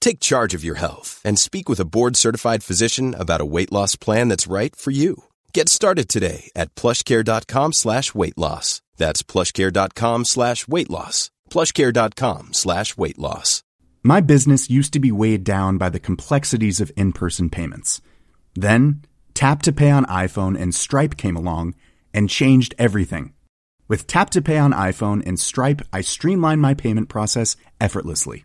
Take charge of your health and speak with a board-certified physician about a weight loss plan that's right for you. Get started today at plushcare.com slash weight loss. That's plushcare.com slash weight loss. plushcare.com slash weight loss. My business used to be weighed down by the complexities of in-person payments. Then, Tap to Pay on iPhone and Stripe came along and changed everything. With Tap to Pay on iPhone and Stripe, I streamlined my payment process effortlessly.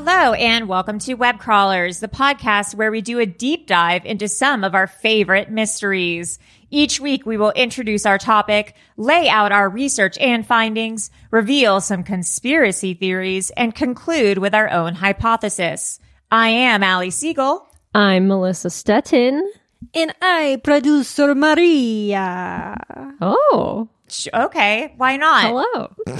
Hello, and welcome to Web Crawlers, the podcast where we do a deep dive into some of our favorite mysteries. Each week, we will introduce our topic, lay out our research and findings, reveal some conspiracy theories, and conclude with our own hypothesis. I am Ali Siegel. I'm Melissa Stettin. And I, producer Maria. Oh, Sh- Okay, why not? hello.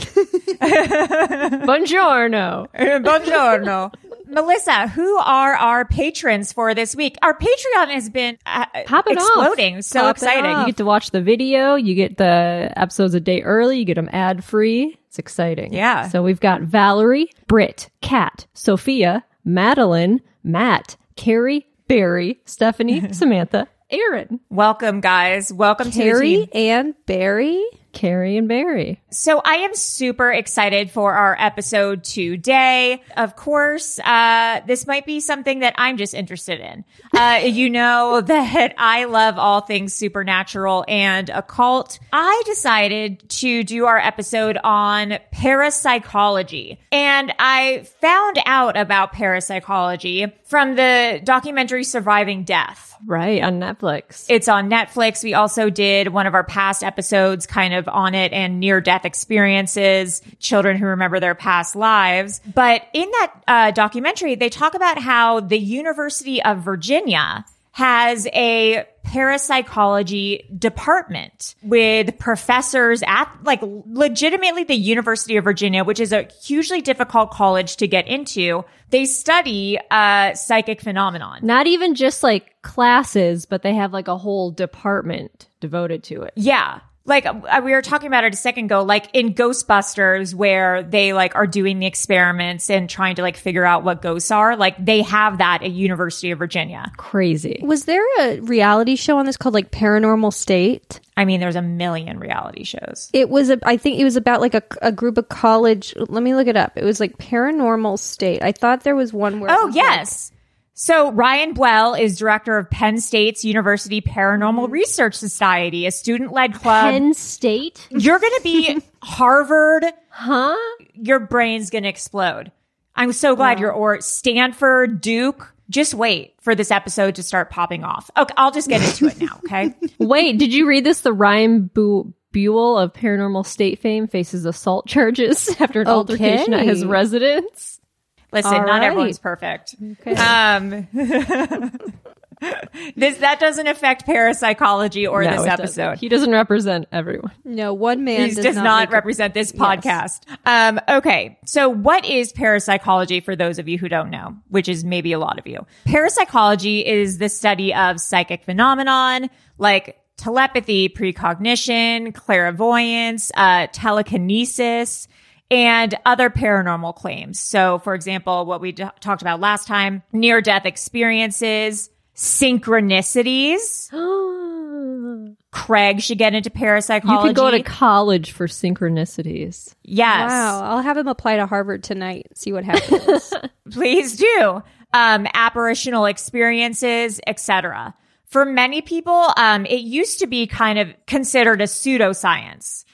Buongiorno. Buongiorno. Melissa, who are our patrons for this week? Our Patreon has been uh, Pop it off. exploding. So Pop it exciting. You get to watch the video. You get the episodes a day early. You get them ad free. It's exciting. Yeah. So we've got Valerie, Britt, Kat, Sophia, Madeline, Matt, Carrie, Barry, Stephanie, Samantha, Aaron, Welcome, guys. Welcome to the Terry and Barry. Carrie, and Barry. So I am super excited for our episode today. Of course, uh, this might be something that I'm just interested in. Uh, you know that I love all things supernatural and occult. I decided to do our episode on parapsychology and I found out about parapsychology from the documentary Surviving Death. Right on Netflix. It's on Netflix. We also did one of our past episodes kind of on it and near death experiences, children who remember their past lives. But in that uh, documentary, they talk about how the University of Virginia has a parapsychology department with professors at like legitimately the University of Virginia, which is a hugely difficult college to get into. They study uh psychic phenomenon. Not even just like classes, but they have like a whole department devoted to it. Yeah. Like uh, we were talking about it a second ago, like in Ghostbusters, where they like are doing the experiments and trying to like figure out what ghosts are. Like they have that at University of Virginia. Crazy. Was there a reality show on this called like Paranormal State? I mean, there's a million reality shows. It was a, I think it was about like a, a group of college. Let me look it up. It was like Paranormal State. I thought there was one where. Oh, was, like- yes. So Ryan Buell is director of Penn State's University Paranormal mm-hmm. Research Society, a student-led club. Penn State? You're going to be Harvard. Huh? Your brain's going to explode. I'm so glad you're or Stanford, Duke. Just wait for this episode to start popping off. Okay, I'll just get into it now. Okay. Wait, did you read this? The Ryan Bu- Buell of Paranormal State fame faces assault charges after an altercation at his residence. Listen, All not right. everyone's perfect. Okay. Um, this that doesn't affect parapsychology or No, this it doesn't. episode. He doesn't represent everyone. No, one man He does, does not, make a- represent this podcast. Um, okay. So what is parapsychology for those of you who don't know, which is maybe a lot of you? Parapsychology is the study of psychic phenomenon like telepathy, precognition, clairvoyance, uh, telekinesis, and other paranormal claims. So, for example, what we d- talked about last time, near death experiences, synchronicities. Craig should get into parapsychology. You could go to college for synchronicities. Yes. Wow, I'll have him apply to Harvard tonight. See what happens. Please do. Um, apparitional experiences, etc. For many people, um, it used to be kind of considered a pseudoscience,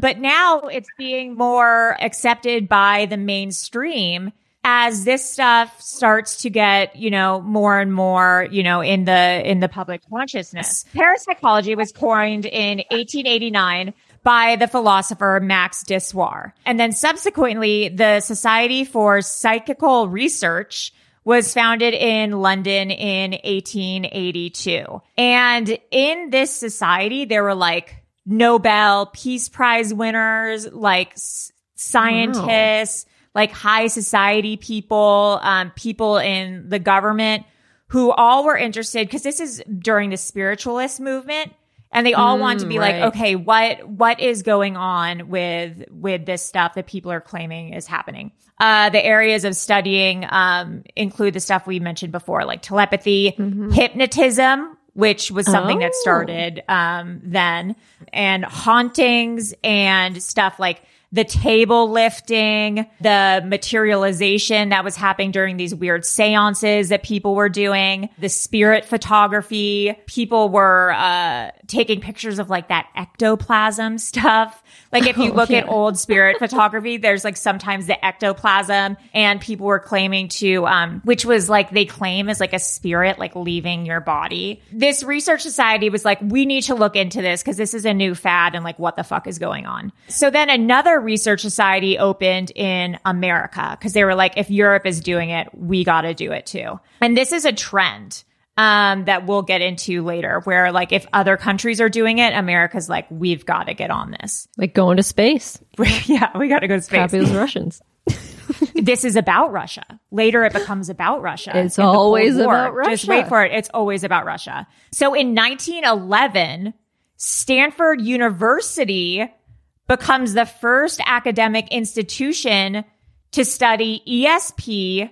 but now it's being more accepted by the mainstream as this stuff starts to get, you know, more and more, you know, in the in the public consciousness. Parapsychology was coined in 1889 by the philosopher Max Dessoir. And then subsequently, the Society for Psychical Research was founded in London in 1882. And in this society, there were like Nobel Peace Prize winners, like s- scientists, like high society people, um, people in the government who all were interested because this is during the spiritualist movement and they all want to be right. like okay what what is going on with with this stuff that people are claiming is happening uh the areas of studying um include the stuff we mentioned before like telepathy hypnotism which was something that Oh. started um then and hauntings and stuff like the table lifting, the materialization that was happening during these weird seances that people were doing, the spirit photography. People were uh, taking pictures of like that ectoplasm stuff. Like if you look at old spirit photography, there's like sometimes the ectoplasm and people were claiming to, um, which was like they claim as like a spirit like leaving your body. This research society was like, we need to look into this because this is a new fad and like what the fuck is going on. So then another research society opened in America because they were like, if Europe is doing it, we got to do it too. And this is a trend um, that we'll get into later where like if other countries are doing it, America's like, we've got to get on this. Like going to space. yeah, we got to go to space. Copy those Russians. this is about Russia. Later, it becomes about Russia. It's in the Cold always War. about Just wait for it. It's always about Russia. So in 1911, Stanford University becomes the first academic institution to study ESP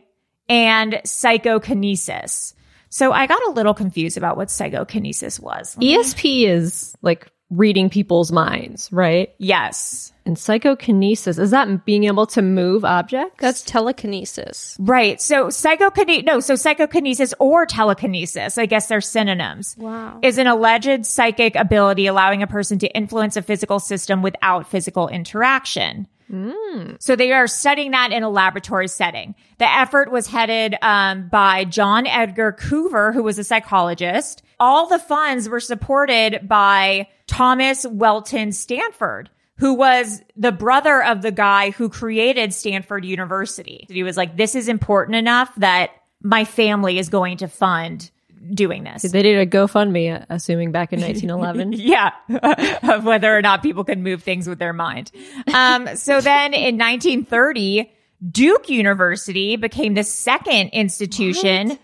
and psychokinesis. So I got a little confused about what psychokinesis was. ESP is like reading people's minds, right? Yes. And psychokinesis is that being able to move objects? That's telekinesis. Right. So psychokinesis, no, so psychokinesis or telekinesis, I guess they're synonyms. Wow. Is an alleged psychic ability allowing a person to influence a physical system without physical interaction. So they are studying that in a laboratory setting. The effort was headed um, by John Edgar Coover, who was a psychologist. All the funds were supported by Thomas Welton Stanford, who was the brother of the guy who created Stanford University. He was like, this is important enough that my family is going to fund doing this. They did a GoFundMe, uh, assuming back in 1911. Yeah, of whether or not people can move things with their mind. Um, so then in 1930, Duke University became the second institution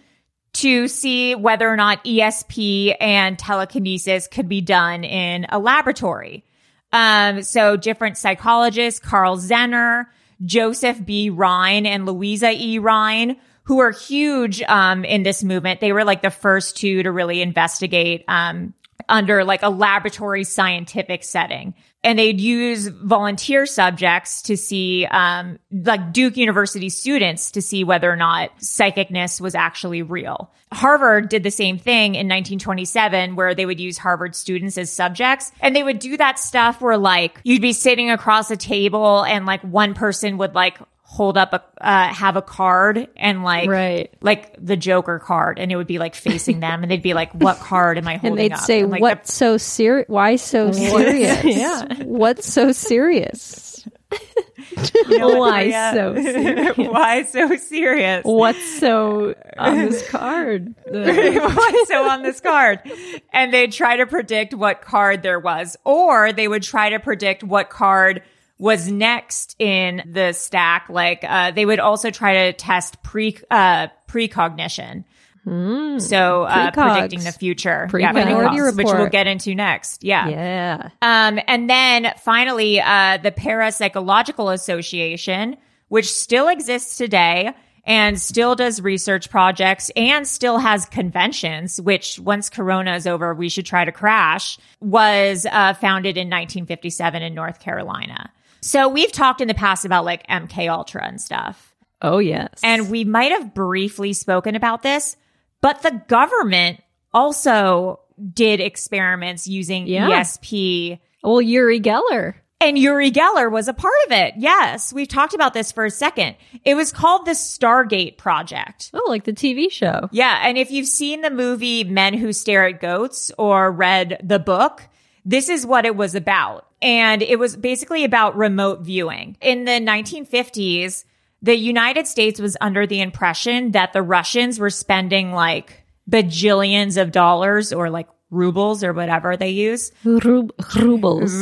to see whether or not ESP and telekinesis could be done in a laboratory. Um, so different psychologists, Karl Zener, Joseph B. Rhine, and Louisa E. Rhine, who are huge um, in this movement. They were like the first two to really investigate um, under like a laboratory scientific setting. And they'd use volunteer subjects to see, um, like Duke University students to see whether or not psychicness was actually real. Harvard did the same thing in 1927 where they would use Harvard students as subjects and they would do that stuff where like you'd be sitting across a table and like one person would like hold up a uh, have a card and like Right. like the Joker card, and it would be like facing them, and they'd be like, "What card am I holding?" and they'd up? say, And, like, "What's so serious? Why so serious? Yeah. What's so serious?" you know Why Maria? so serious? Why so serious? What's so on this card? What's so on this card? And they'd try to predict what card there was, or they would try to predict what card was next in the stack. Like, uh, they would also try to test pre, uh, precognition. So, uh, predicting the future. Yeah, precogs, which we'll get into next. Yeah. yeah. Um, and then finally, uh, the Parapsychological Association, which still exists today and still does research projects and still has conventions, which once Corona is over, we should try to crash, was uh, founded in 1957 in North Carolina. So we've talked in the past about like MK Ultra and stuff. Oh yes. And we might have briefly spoken about this, but the government also did experiments using Yeah. ESP well, Uri Geller. and Uri Geller was a part of it. Yes, we've talked about this for a second. It was called the Stargate Project. Oh, like the TV show. Yeah, and if you've seen the movie Men Who Stare at Goats or read the book, this is what it was about. And it was basically about remote viewing. In the 1950s, the United States was under the impression that the Russians were spending like bajillions of dollars or like rubles or whatever they use Rub- rubles.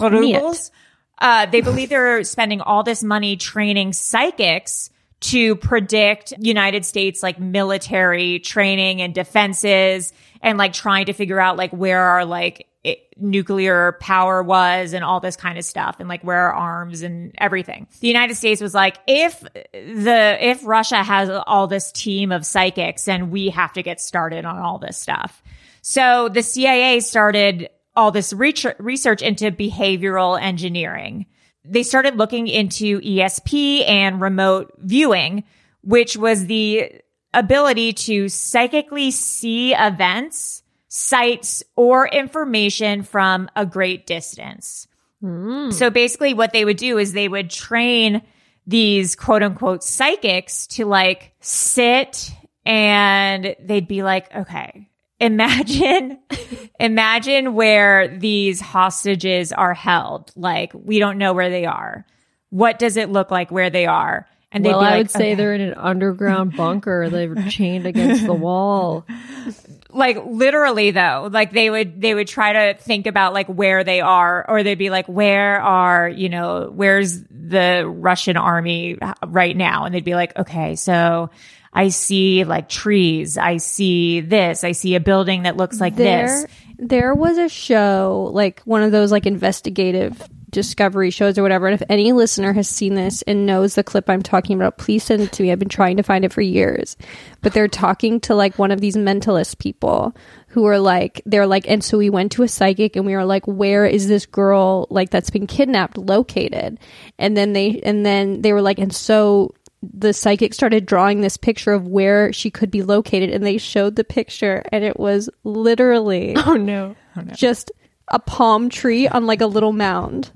rubles. Uh, they believe they're spending all this money training psychics to predict United States like military training and defenses and like trying to figure out like where our like it, nuclear power was and all this kind of stuff and like where our arms and everything. The United States was like, if the, if Russia has all this team of psychics and we have to get started on all this stuff. So the CIA started all this research research into behavioral engineering. They started looking into ESP and remote viewing, which was the ability to psychically see events, sites, or information from a great distance. Hmm. So basically what they would do is they would train these quote unquote psychics to like sit and they'd be like, okay, imagine, imagine where these hostages are held. Like we don't know where they are. What does it look like where they are? And well, I would say okay. they're in an underground bunker. They're chained against the wall. like literally though like they would they would try to think about like where they are or they'd be like where are you know where's the russian army right now and they'd be like okay so i see like trees i see this i see a building that looks like there, this there was a show like one of those like investigative discovery shows or whatever. And if any listener has seen this and knows the clip I'm talking about, please send it to me. I've been trying to find it for years. But they're talking to like one of these mentalist people who are like, they're like, and so we went to a psychic and we were like, where is this girl like that's been kidnapped located? And then they, and then they were like, and so the psychic started drawing this picture of where she could be located and they showed the picture and it was literally Oh no. Oh, just a palm tree on like a little mound.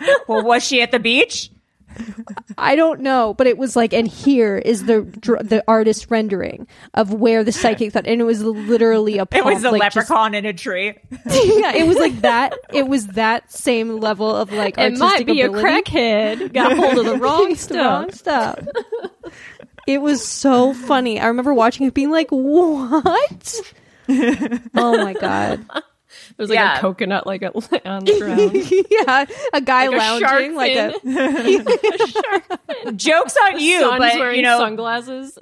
well was she at the beach I don't know, but it was like, and here is the dr- the artist rendering of where the psychic thought, and it was literally a. it was a like, just- leprechaun in a tree yeah, it was like that. It was that same level of like It might artistic be a ability. crackhead. Got hold of the wrong Wrong stuff. stuff. It was so funny. I remember watching it, being like, "What?" oh my god! There's like Yeah. a coconut like a, on the ground. yeah, a guy lounging Like a shark lounging like a jokes on you Son's but you know sunglasses.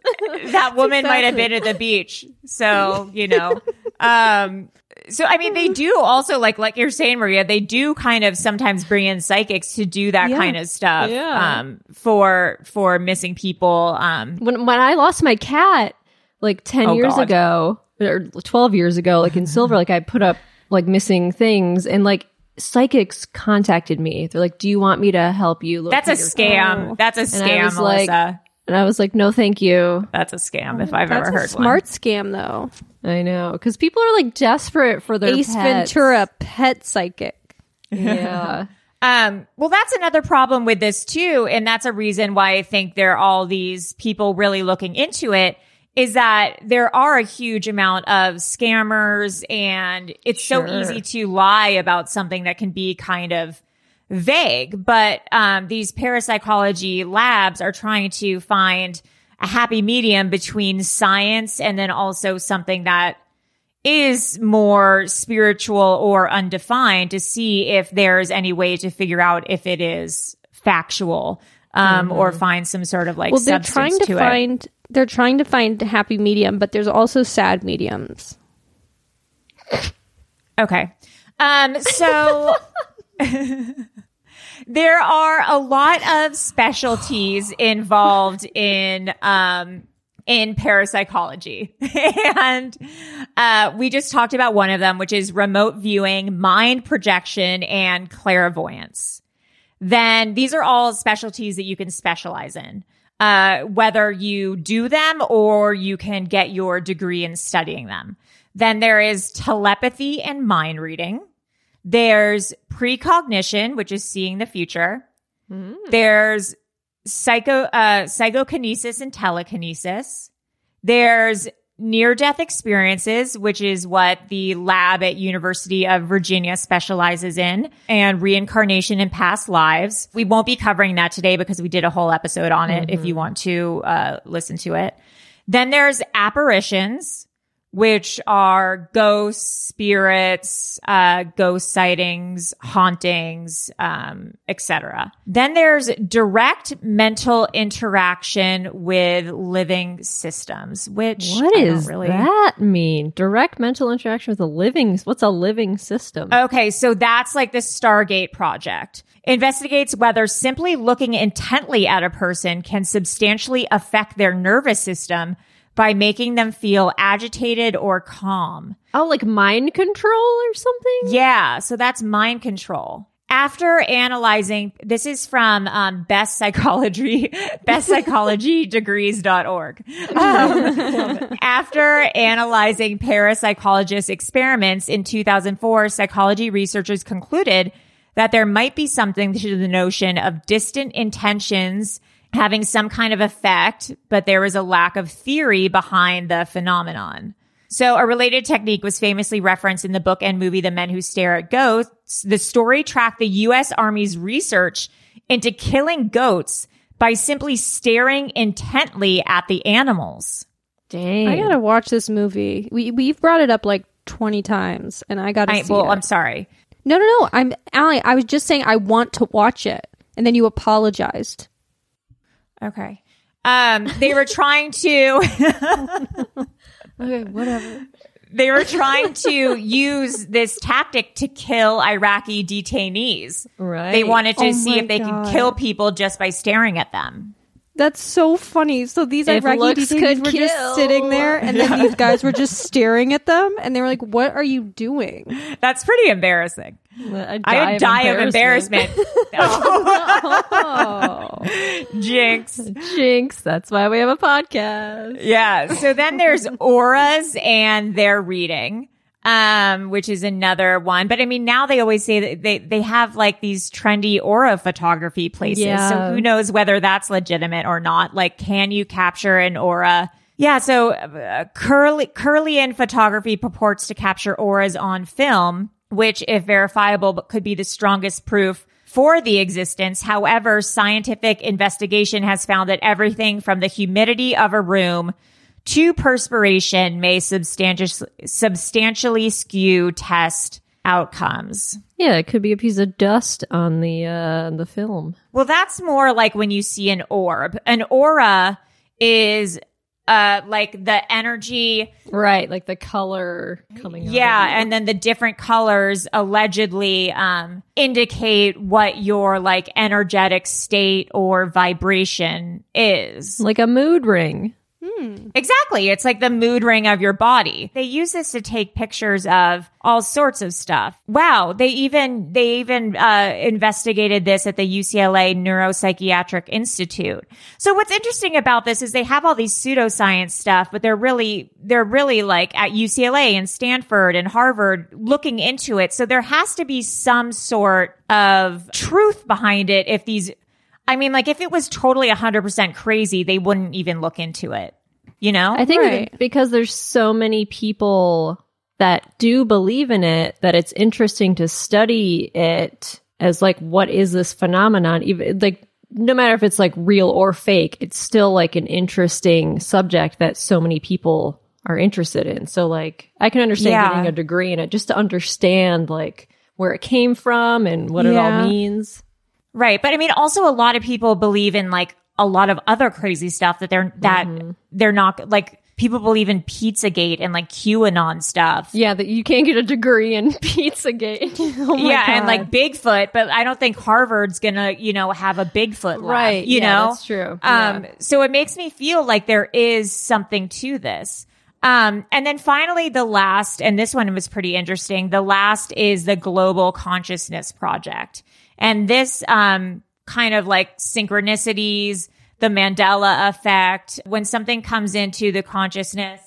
that woman might have been at the beach. So, you know, um, so I mean, they do also like, like you're saying, Maria, they do kind of sometimes bring in psychics to do that Yeah. kind of stuff, Yeah. um, for, for missing people. Um, when when I lost my cat like 10 Oh, years God. ago or 12 years ago like in silver like I put up like missing things and like psychics contacted me they're like do you want me to help you look that's a for your scam. That's a And I scam, was like- Melissa. and I was like no thank you that's a scam if I've That's ever a heard smart one. scam though. I know cuz people are like desperate for their Ace pets. Ventura pet psychic. yeah Um, well, that's another problem with this too. And that's a reason why I think there are all these people really looking into it is that there are a huge amount of scammers and it's so easy to lie about something that can be kind of vague. But, um, these parapsychology labs are trying to find a happy medium between science and then also something that is more spiritual or undefined to see if there's any way to figure out if it is factual um, or find some sort of like well, they're trying to, to it. find they're trying to find happy medium, but there's also sad mediums. Okay. Um, so there are a lot of specialties involved in, um, in parapsychology. and, uh, we just talked about one of them, which is remote viewing, mind projection, and clairvoyance. Then these are all specialties that you can specialize in. Uh, whether you do them or you can get your degree in studying them. Then there is telepathy and mind reading. There's precognition, which is seeing the future. There's psycho, uh, psychokinesis and telekinesis. There's near death experiences, which is what the lab at University of Virginia specializes in and reincarnation in past lives. We won't be covering that today because we did a whole episode on it if you want to, uh, listen to it. Then there's apparitions, which are ghosts, spirits, uh, ghost sightings, hauntings, um, etc. Then there's direct mental interaction with living systems, which What does really that mean? Direct mental interaction with a living. What's a living system? Okay, so that's like the Stargate project. Investigates whether simply looking intently at a person can substantially affect their nervous system by making them feel agitated or calm. oh, like mind control or something? Yeah, so that's mind control. After analyzing, this is from um, best psychology, bestpsychologydegrees.org. Um, after analyzing parapsychologist experiments in 2004, psychology researchers concluded that there might be something to the notion of distant intentions having some kind of effect, but there was a lack of theory behind the phenomenon. So a related technique was famously referenced in the book and movie The Men Who Stare at Goats. The story tracked the U.S. Army's research into killing goats by simply staring intently at the animals. Dang. I gotta watch this movie. We we've brought it up like twenty times, and I gotta I, see well, it. I'm sorry. no, no, no. I'm Allie. I was just saying I want to watch it, and then you apologized. Okay. Um, they were trying to, okay, whatever. they were trying to use this tactic to kill Iraqi detainees. Right. They wanted to Oh see if they God. could kill people just by staring at them. That's so funny. So these If Iraqi looks detainees could were just sitting there, and then these guys were just staring at them, and they were like, "What are you doing?" That's pretty embarrassing. I'd I would die of embarrassment. Oh, Jinx. Jinx. That's why we have a podcast. Yeah. So then there's auras and their reading, um, which is another one. But I mean, now they always say that they, they have like these trendy aura photography places. Yeah. So who knows whether that's legitimate or not? Like, can you capture an aura? Yeah. So uh, Kirlian photography purports to capture auras on film, which if verifiable, but could be the strongest proof for the existence. However, scientific investigation has found that everything from the humidity of a room to perspiration may substanti- substantially skew test outcomes. Yeah, it could be a piece of dust on the uh the film. Well, that's more like when you see an orb. An aura is uh like the energy Right, like the color coming yeah, and then the different colors allegedly um indicate what your like energetic state or vibration is. like a mood ring. Exactly. It's like the mood ring of your body. They use this to take pictures of all sorts of stuff. Wow. They even, they even, uh, investigated this at the UCLA Neuropsychiatric Institute. So what's interesting about this is they have all these pseudoscience stuff, but they're really, they're really like at UCLA and Stanford and Harvard looking into it. So there has to be some sort of truth behind it if these, I mean, like if it was totally 100% crazy, they wouldn't even look into it. You know? I think Right. because there's so many people that do believe in it that it's interesting to study it as like what is this phenomenon even like no matter if it's like real or fake it's still like an interesting subject that so many people are interested in so like i can understand Yeah. getting a degree in it just to understand like where it came from and what it all means Right. But I mean, also a lot of people believe in like a lot of other crazy stuff that they're, that they're not like people believe in Pizzagate and like QAnon stuff. yeah that you can't get a degree in pizzagate Oh yeah. And like Bigfoot, but I don't think Harvard's gonna, you know, have a Bigfoot lab, Right, You yeah, know, that's true. Um, Yeah. so it makes me feel like there is something to this. Um, and then finally, the last, and this one was pretty interesting. The last is the Global Consciousness Project. And this, um, kind of like synchronicities, the Mandela effect, when something comes into the consciousness,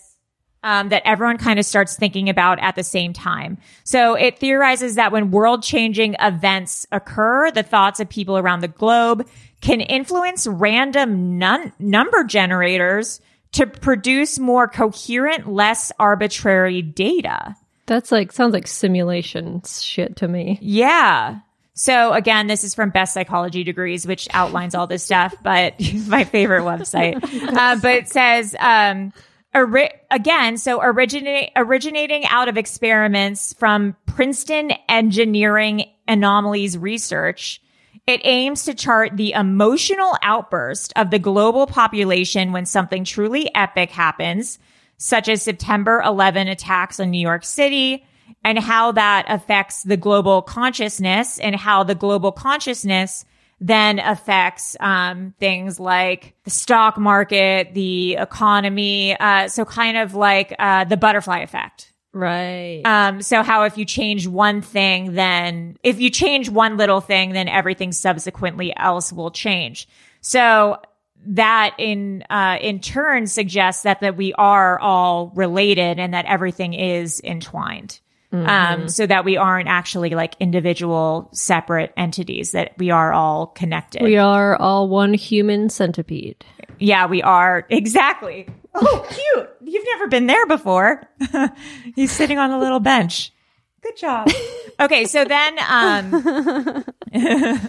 um, that everyone kind of starts thinking about at the same time. So it theorizes that when world changing events occur, the thoughts of people around the globe can influence random nun- number generators to produce more coherent, less arbitrary data. that's like sounds like simulation shit to me Yeah. So again, this is from Best Psychology Degrees, which outlines all this stuff, but my favorite website. Uh, but it says, um, ori- again, so originate, originating out of experiments from Princeton Engineering Anomalies Research, it aims to chart the emotional outburst of the global population when something truly epic happens, such as September 11 attacks on New York City, and how that affects the global consciousness and how the global consciousness then affects um, things like the stock market, the economy. Uh, so kind of like uh, the butterfly effect. right Um, so how if you change one thing, then if you change one little thing, then everything subsequently else will change. So that in uh, in turn suggests that that we are all related and that everything is entwined. Um, so that we aren't actually like individual separate entities, that we are all connected. we are all one human centipede Yeah, we are. Exactly. Oh, cute. You've never been there before. He's sitting on a little bench. Good job. Okay, so then um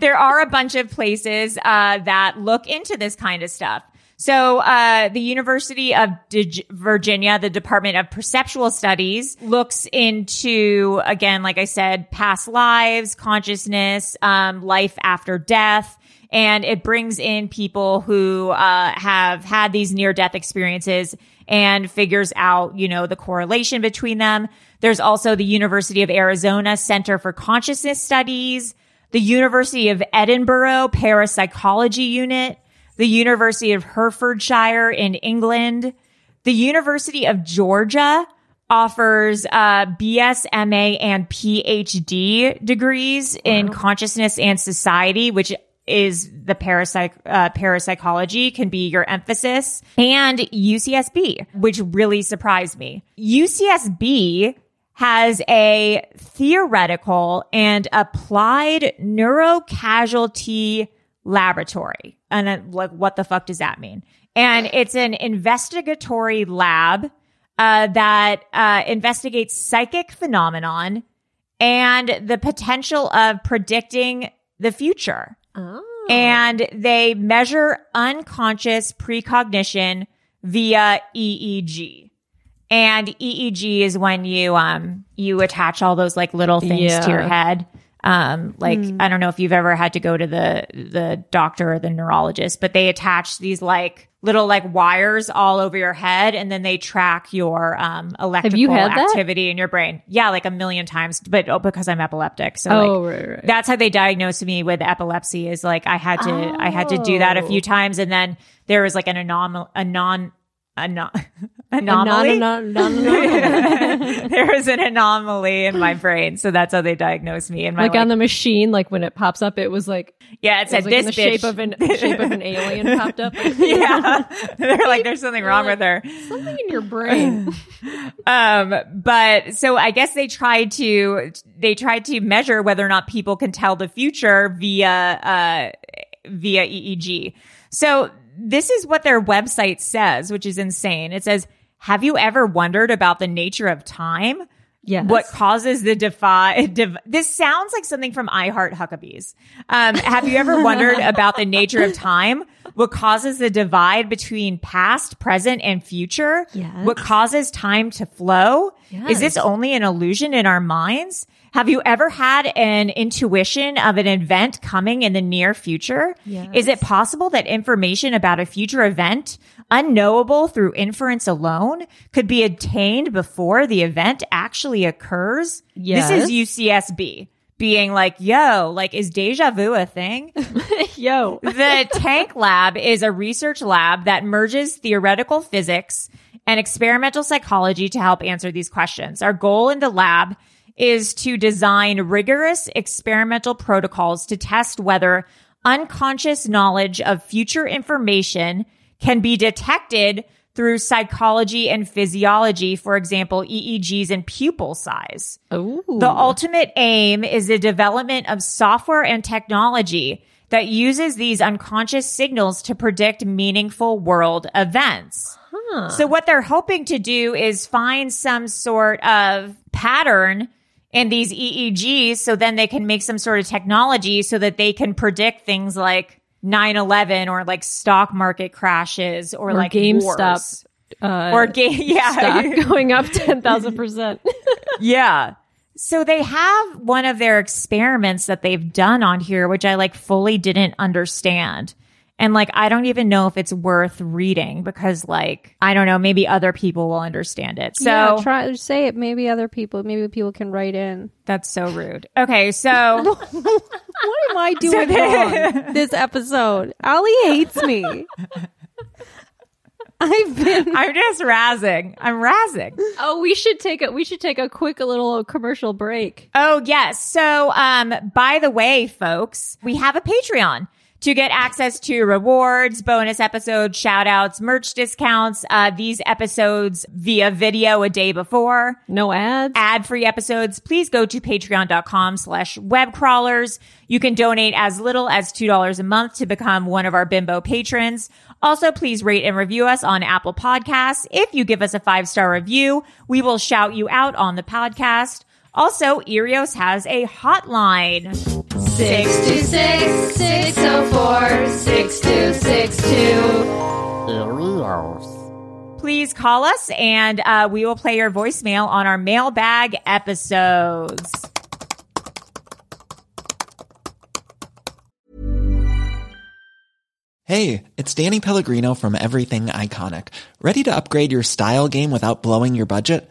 there are a bunch of places uh that look into this kind of stuff. So, uh, the University of Dig- Virginia, the Department of Perceptual Studies looks into, again, like I said, past lives, consciousness, um, life after death. And it brings in people who, uh, have had these near death experiences and figures out, you know, the correlation between them. There's also the University of Arizona Center for Consciousness Studies, the University of Edinburgh Parapsychology Unit, the University of Herefordshire in England, the University of Georgia offers uh, BSMA and PhD degrees in consciousness and society, which is the parapsych- uh, parapsychology can be your emphasis and UCSB, which really surprised me. UCSB has a theoretical and applied neurocausality laboratory. And like, what the fuck does that mean? And it's an investigatory lab uh, that uh, investigates psychic phenomenon and the potential of predicting the future. Oh. And they measure unconscious precognition via EEG. And EEG is when you um you attach all those like little things to your head. Um, like I don't know if you've ever had to go to the the doctor or the neurologist, but they attach these like little like wires all over your head, and then they track your um electrical that? activity in your brain. Yeah, like a million times, but oh, because I'm epileptic, so Oh, like, right, right. that's how they diagnosed me with epilepsy. Is like I had to I had to do that a few Oh. times, and then there was like an anom a non. A non- anomaly. There was an anomaly in my brain, so that's how they diagnosed me. And my like on the machine, like when it pops up, it was like yeah, it it said was like this in the bitch. shape of an shape of an alien popped up. yeah, they're like, there's something wrong with her. Something in your brain. Um, but so I guess they tried to they tried to measure whether or not people can tell the future via uh via EEG. So this is what their website says, which is insane. It says, "Have you ever wondered about the nature of time?" Yes. What causes the defy? Div- this sounds like something from I Heart Huckabees. Um, have you ever wondered about the nature of time? What causes the divide between past, present, and future? Yes. What causes time to flow? Is this only an illusion in our minds? Have you ever had an intuition of an event coming in the near future? Yes. Is it possible that information about a future event, unknowable through inference alone, could be obtained before the event actually occurs? Yes. This is UCSB being like, yo, like, is deja vu a thing? Yo. the Tank Lab is a research lab that merges theoretical physics and experimental psychology to help answer these questions. Our goal in the lab is to design rigorous experimental protocols to test whether unconscious knowledge of future information can be detected through psychology and physiology, for example, EEGs and pupil size. Ooh. The ultimate aim is the development of software and technology that uses these unconscious signals to predict meaningful world events. So what they're hoping to do is find some sort of pattern in these EEGs so then they can make some sort of technology so that they can predict things like 9-11 or like stock market crashes or, Or like GameStop, uh, or game yeah stock going up ten thousand percent. yeah. So they have one of their experiments that they've done on here, which I like fully didn't understand. And like, I don't even know if it's worth reading because like, I don't know, maybe other people will understand it. So yeah, try say it. Maybe other people, maybe people can write in. that's so rude. Okay. So What am I doing wrong this episode? Ali hates me. I've been. I'm just razzing. I'm razzing. oh, we should take a we should take a quick little commercial break. Oh, yes. So, um, by the way, folks, we have a Patreon to get access to rewards, bonus episodes, shout outs, merch discounts, uh, these episodes via video a day before. No ads. Ad free episodes, please go to patreon.com slash web crawlers. You can donate as little as $2 a month to become one of our bimbo patrons. Also, please rate and review us on Apple Podcasts. If you give us a five star review, we will shout you out on the podcast. Also, Erios has a hotline. 626 604 6262. Please call us and uh, we will play your voicemail on our mailbag episodes. Hey, it's Danny Pellegrino from Everything Iconic. Ready to upgrade your style game without blowing your budget?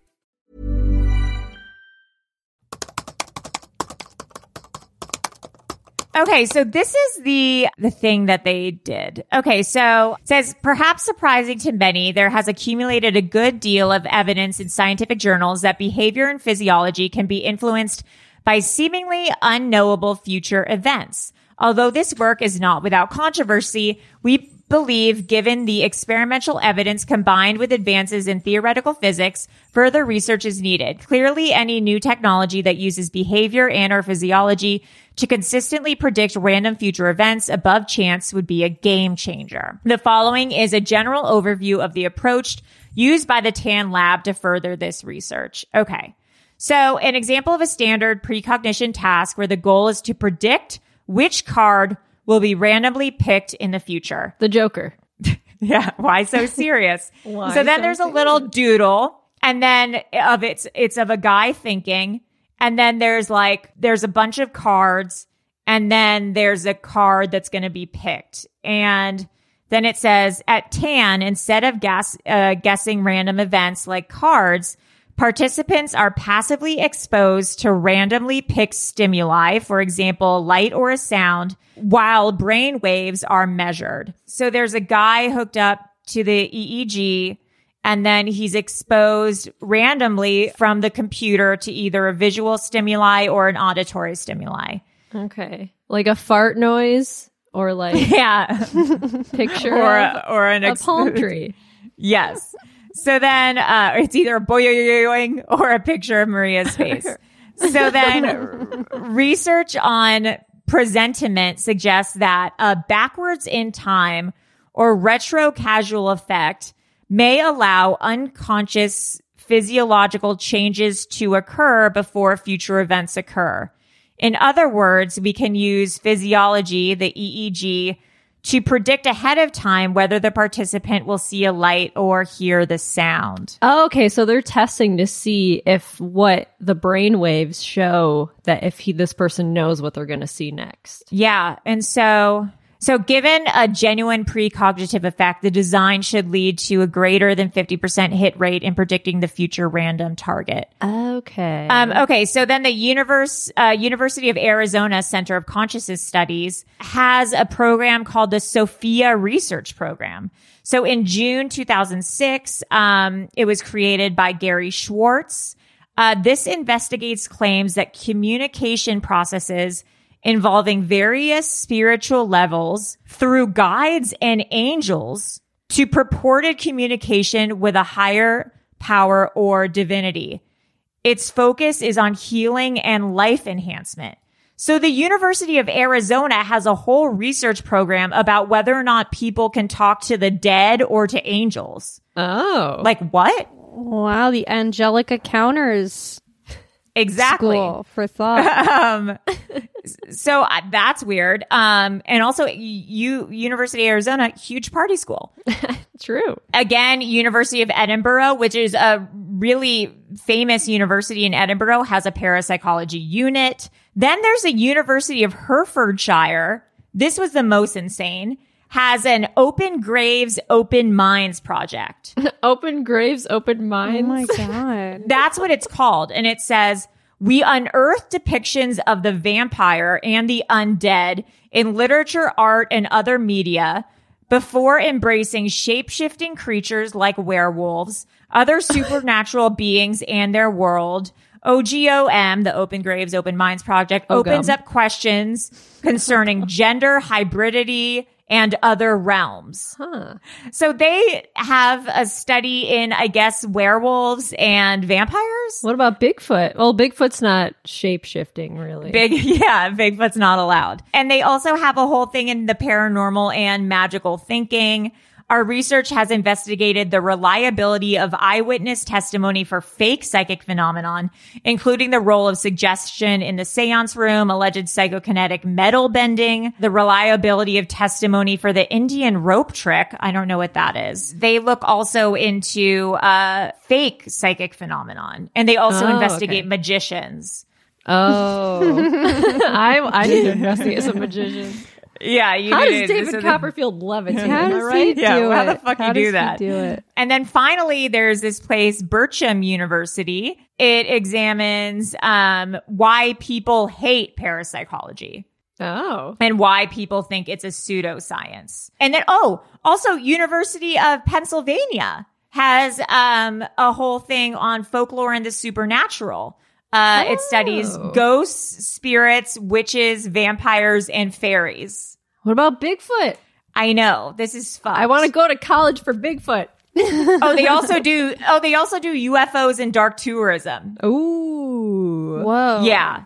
Okay, so this is the the thing that they did. Okay, so says perhaps surprising to many, there has accumulated a good deal of evidence in scientific journals that behavior and physiology can be influenced by seemingly unknowable future events. Although this work is not without controversy, we believe given the experimental evidence combined with advances in theoretical physics, further research is needed. Clearly, any new technology that uses behavior and or physiology to consistently predict random future events above chance would be a game changer. The following is a general overview of the approach used by the TAN lab to further this research. Okay. So an example of a standard precognition task where the goal is to predict which card will be randomly picked in the future. The Joker. Yeah. Why so serious? Why so then so there's a little doodle and then of it's, it's of a guy thinking. And then there's like, there's a bunch of cards and then there's a card that's going to be picked. And then it says at TAN, instead of guess, uh, guessing random events like cards, participants are passively exposed to randomly picked stimuli, for example, light or a sound, while brain waves are measured. So there's a guy hooked up to the EEG and then he's exposed randomly from the computer to either a visual stimuli or an auditory stimuli. Okay. Like a fart noise or like Yeah. picture or a, or an a ex- palm tree. Yes. So then uh, it's either a boing or a picture of Maria's face. So then research on presentiment suggests that a backwards in time or retro causal effect may allow unconscious physiological changes to occur before future events occur. In other words, we can use physiology, the EEG, to predict ahead of time whether the participant will see a light or hear the sound. Oh, okay, so they're testing to see if what the brain waves show that if he this person knows what they're going to see next. Yeah. And so, so given a genuine precognitive effect, the design should lead to a greater than 50% hit rate in predicting the future random target. Okay. Um, okay, so then the universe, uh, University of Arizona Center of Consciousness Studies has a program called the Sophia Research Program. So in June 2006, um, it was created by Gary Schwartz. Uh, this investigates claims that communication processes involving various spiritual levels through guides and angels to purported communication with a higher power or divinity. Its focus is on healing and life enhancement. So the University of Arizona has a whole research program about whether or not people can talk to the dead or to angels. oh. Like what? Wow, the Angelica counters Exactly. school for thought. Um, so that's weird. Um, and also you, University of Arizona, huge party school. true. Again, University of Edinburgh, which is a really famous university in Edinburgh, has a parapsychology unit. Then there's a University of Hertfordshire. This was the most insane. Has an open graves, open minds project. Open graves, open minds. oh my god. That's what it's called. And it says, we unearth depictions of the vampire and the undead in literature, art, and other media, before embracing shape shifting creatures like werewolves, other supernatural beings and their world. OGOM, the Open Graves, Open Minds Project, opens OGOM. up questions concerning gender, hybridity, and other realms. Huh. So they have a study in, I guess, werewolves and vampires. What about Bigfoot? Well, Bigfoot's not shape shifting, really. Big, yeah, Bigfoot's not allowed. And they also have a whole thing in the paranormal and magical thinking. Our research has investigated the reliability of eyewitness testimony for fake psychic phenomenon, including the role of suggestion in the seance room, alleged psychokinetic metal bending, the reliability of testimony for the Indian rope trick. I don't know what that is. They look also into, uh, fake psychic phenomenon and they also Oh, investigate okay. magicians. Oh, I I need to investigate some magicians. Yeah, you How need does David so the- Copperfield levitate? How does right? he Yeah, do how it? How the fuck you How do does he that? do it? And then finally, there's this place, Bircham University. It examines um, why people hate parapsychology Oh, and why people think it's a pseudoscience. And then, oh, also University of Pennsylvania has um, a whole thing on folklore and the supernatural. Uh, It studies Oh. ghosts, spirits, witches, vampires, and fairies. what about Bigfoot? I know this is fun. I want to go to college for Bigfoot. oh, they also do. Oh, they also do UFOs and dark tourism. Ooh. Whoa. Yeah,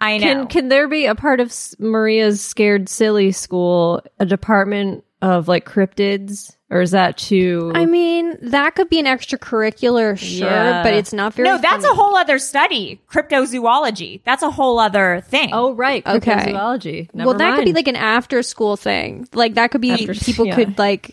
I know. Can can there be a part of Maria's scared silly school a department of like cryptids, or is that too? I mean, that could be an extracurricular, sure, Yeah. but it's not very. no, that's fun. a whole other study. Cryptozoology. That's a whole other thing. oh right, Okay. cryptozoology. Never well, that could be like an after school thing. Like that could be After- people yeah. could like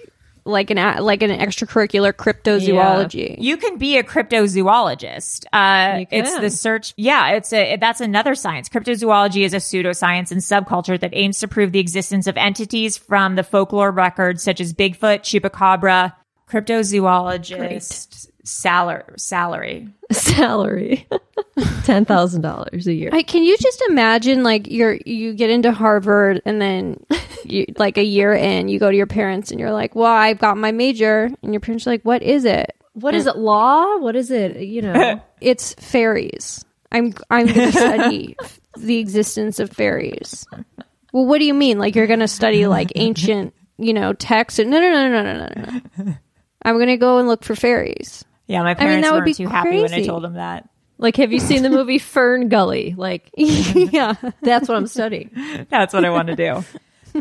like an like an extracurricular cryptozoology. You can be a cryptozoologist. Uh, You it's the search. Yeah, it's a, that's another science. Cryptozoology is a pseudoscience and subculture that aims to prove the existence of entities from the folklore records such as Bigfoot, Chupacabra, cryptozoologist salary, salary. salary ten thousand dollars a year. Like, can you just imagine like you're you get into Harvard and then you like a year in you go to your parents and you're like, well, I've got my major, and your parents are like, what is it? what is it? Law? What is it? You know. It's fairies. I'm I'm going to study the existence of fairies. Well, what do you mean? Like you're going to study like ancient, you know, texts? No, no, no, no, no, no, no. I'm going to go and look for fairies. Yeah, my I parents mean, that would weren't be too happy when I told them that. Like, have you seen the movie Fern Gully? Like, yeah. that's what I'm studying. That's what I want to do.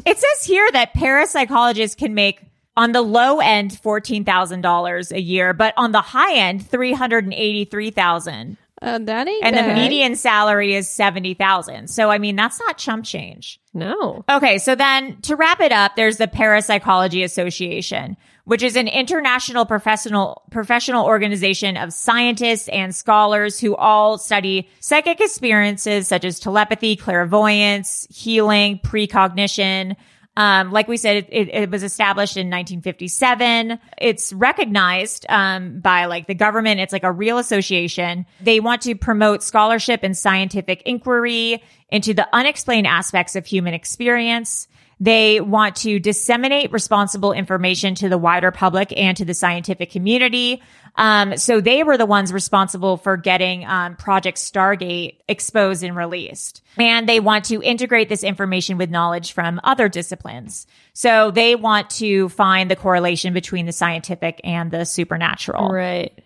It says here that parapsychologists can make on the low end $14,000 a year, but on the high end 383,000. Uh, that ain't And the median salary is 70,000. So I mean, that's not chump change. No. Okay, so then to wrap it up, there's the Parapsychology Association, which is an international professional professional organization of scientists and scholars who all study psychic experiences such as telepathy, clairvoyance, healing, precognition. Um, like we said, it, it, was established in 1957. It's recognized um, by like the government. It's like a real association. They want to promote scholarship and scientific inquiry into the unexplained aspects of human experience. They want to disseminate responsible information to the wider public and to the scientific community. Um, so they were the ones responsible for getting um, Project Stargate exposed and released. And they want to integrate this information with knowledge from other disciplines. So they want to find the correlation between the scientific and the supernatural. Right.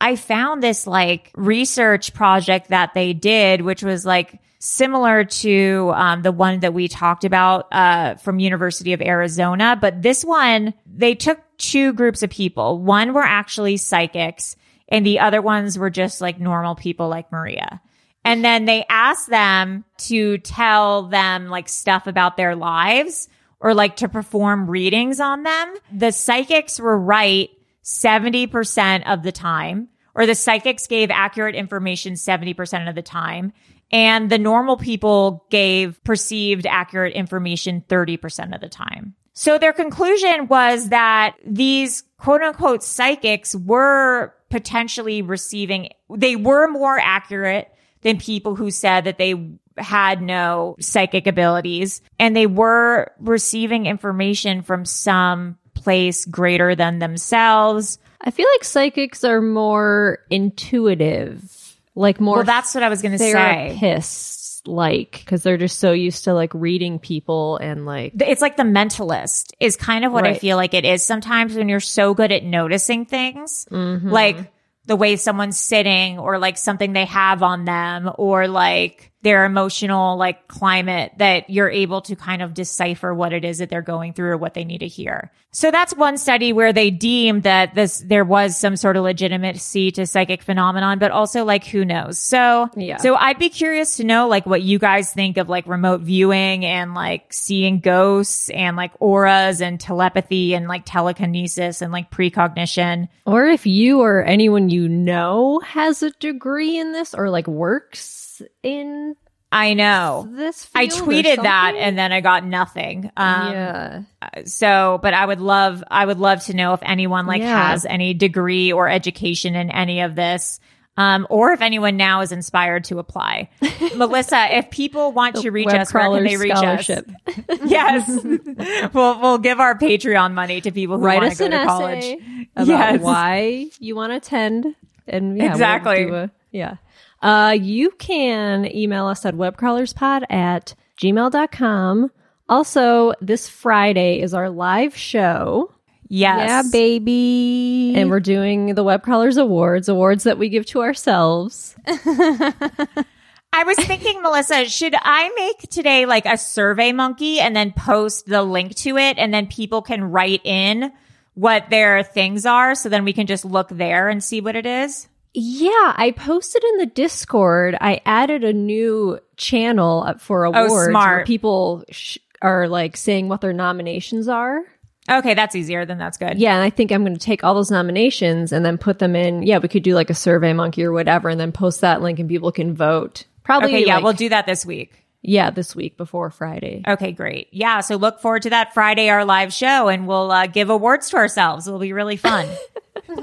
I found this like research project that they did, which was like similar to um, the one that we talked about uh, from University of Arizona. But this one, they took two groups of people. One were actually psychics, and the other ones were just like normal people like Maria. And then they asked them to tell them like stuff about their lives or like to perform readings on them. The psychics were right 70% of the time, or the psychics gave accurate information 70% of the time. And the normal people gave perceived accurate information 30% of the time. So their conclusion was that these quote unquote psychics were potentially receiving, they were more accurate than people who said that they had no psychic abilities and they were receiving information from some place greater than themselves. I feel like psychics are more intuitive, like more Well, that's what I was going to say. therapists like because they're just so used to like reading people and like It's like the mentalist is kind of what I feel like it is sometimes when you're so good at noticing things, Mhm. like the way someone's sitting or like something they have on them or like their emotional like climate that you're able to kind of decipher what it is that they're going through or what they need to hear. So that's one study where they deemed that this there was some sort of legitimacy to psychic phenomenon, but also like who knows. So Yeah. So I'd be curious to know like what you guys think of like remote viewing and like seeing ghosts and like auras and telepathy and like telekinesis and like precognition. or if you or anyone you know has a degree in this or like works in I know. this I tweeted that and then I got nothing. Um, yeah So, but I would love, I would love to know if anyone like Yeah. has any degree or education in any of this. Um, or if anyone now is inspired to apply. Melissa, if people want to reach us, where can they reach scholarship. us? yes. we'll, we'll give our Patreon money to people who write want us to go an to essay college. about Yes. why you want to attend and yeah, we'll Exactly. do a- yeah uh you can email us at webcrawlerspod at gmail.com also this friday is our live show Yes. Yeah, baby. and we're doing the web crawlers awards awards that we give to ourselves I was thinking, Melissa, should I make today like a survey monkey and then post the link to it and then people can write in what their things are so then we can just look there and see what it is? Yeah, I posted in the Discord. I added a new channel for oh, awards where Oh, smart. people sh- are like saying what their nominations are. Okay, that's easier. Then that's good. Yeah, and I think I'm going to take all those nominations and then put them in. Yeah, we could do like a survey monkey or whatever and then post that link and people can vote. Probably Okay, yeah, like- we'll do that this week. Yeah, this week before Friday. Okay, great. Yeah, so look forward to that Friday, our live show, and we'll uh, give awards to ourselves. It'll be really fun.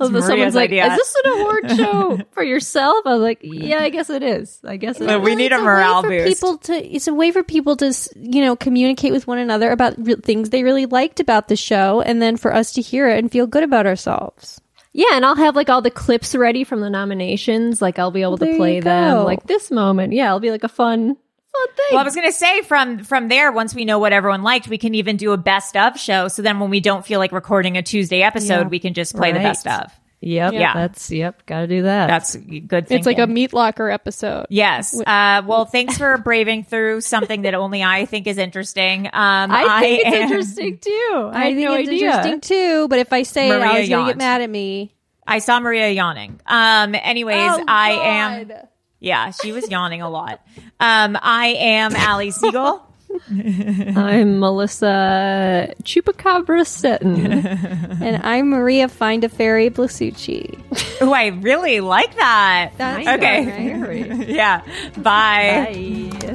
Although Maria's someone's like, idea. "Is this an award show for yourself?" I was like, "Yeah, I guess it is. I guess it Well, is." we need a morale way for boost. People to it's a way for people to you know communicate with one another about re- things they really liked about the show, and then for us to hear it and feel good about ourselves. Yeah, and I'll have like all the clips ready from the nominations. Like I'll be able There to play them like this moment. Yeah, it'll be like a fun, fun thing. Well, I was going to say from from there, once we know what everyone liked, we can even do a best of show. So then, when we don't feel like recording a Tuesday episode, Yeah. we can just play the best of. Yep, Yeah. that's yep. Got to do that. That's good. It's like a meat locker episode. Yes. Uh, well, thanks for braving through something that only I think is interesting. Um, I think it's am- interesting too. I, I think no it's idea. interesting too, but if I say it, Maria Ali's gonna get mad at me. I saw Maria yawning. Um, anyways, Oh, I am. Yeah, she was yawning a lot. Um, I am Allie Siegel. I'm Melissa Chupacabra Stetten. and I'm Maria Find a Fairy Blasucci. Oh, I really like that. That's okay. right. yeah. Bye. Bye.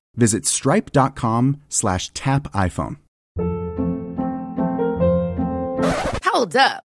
visit stripe.com slash tap iPhone. Hold up.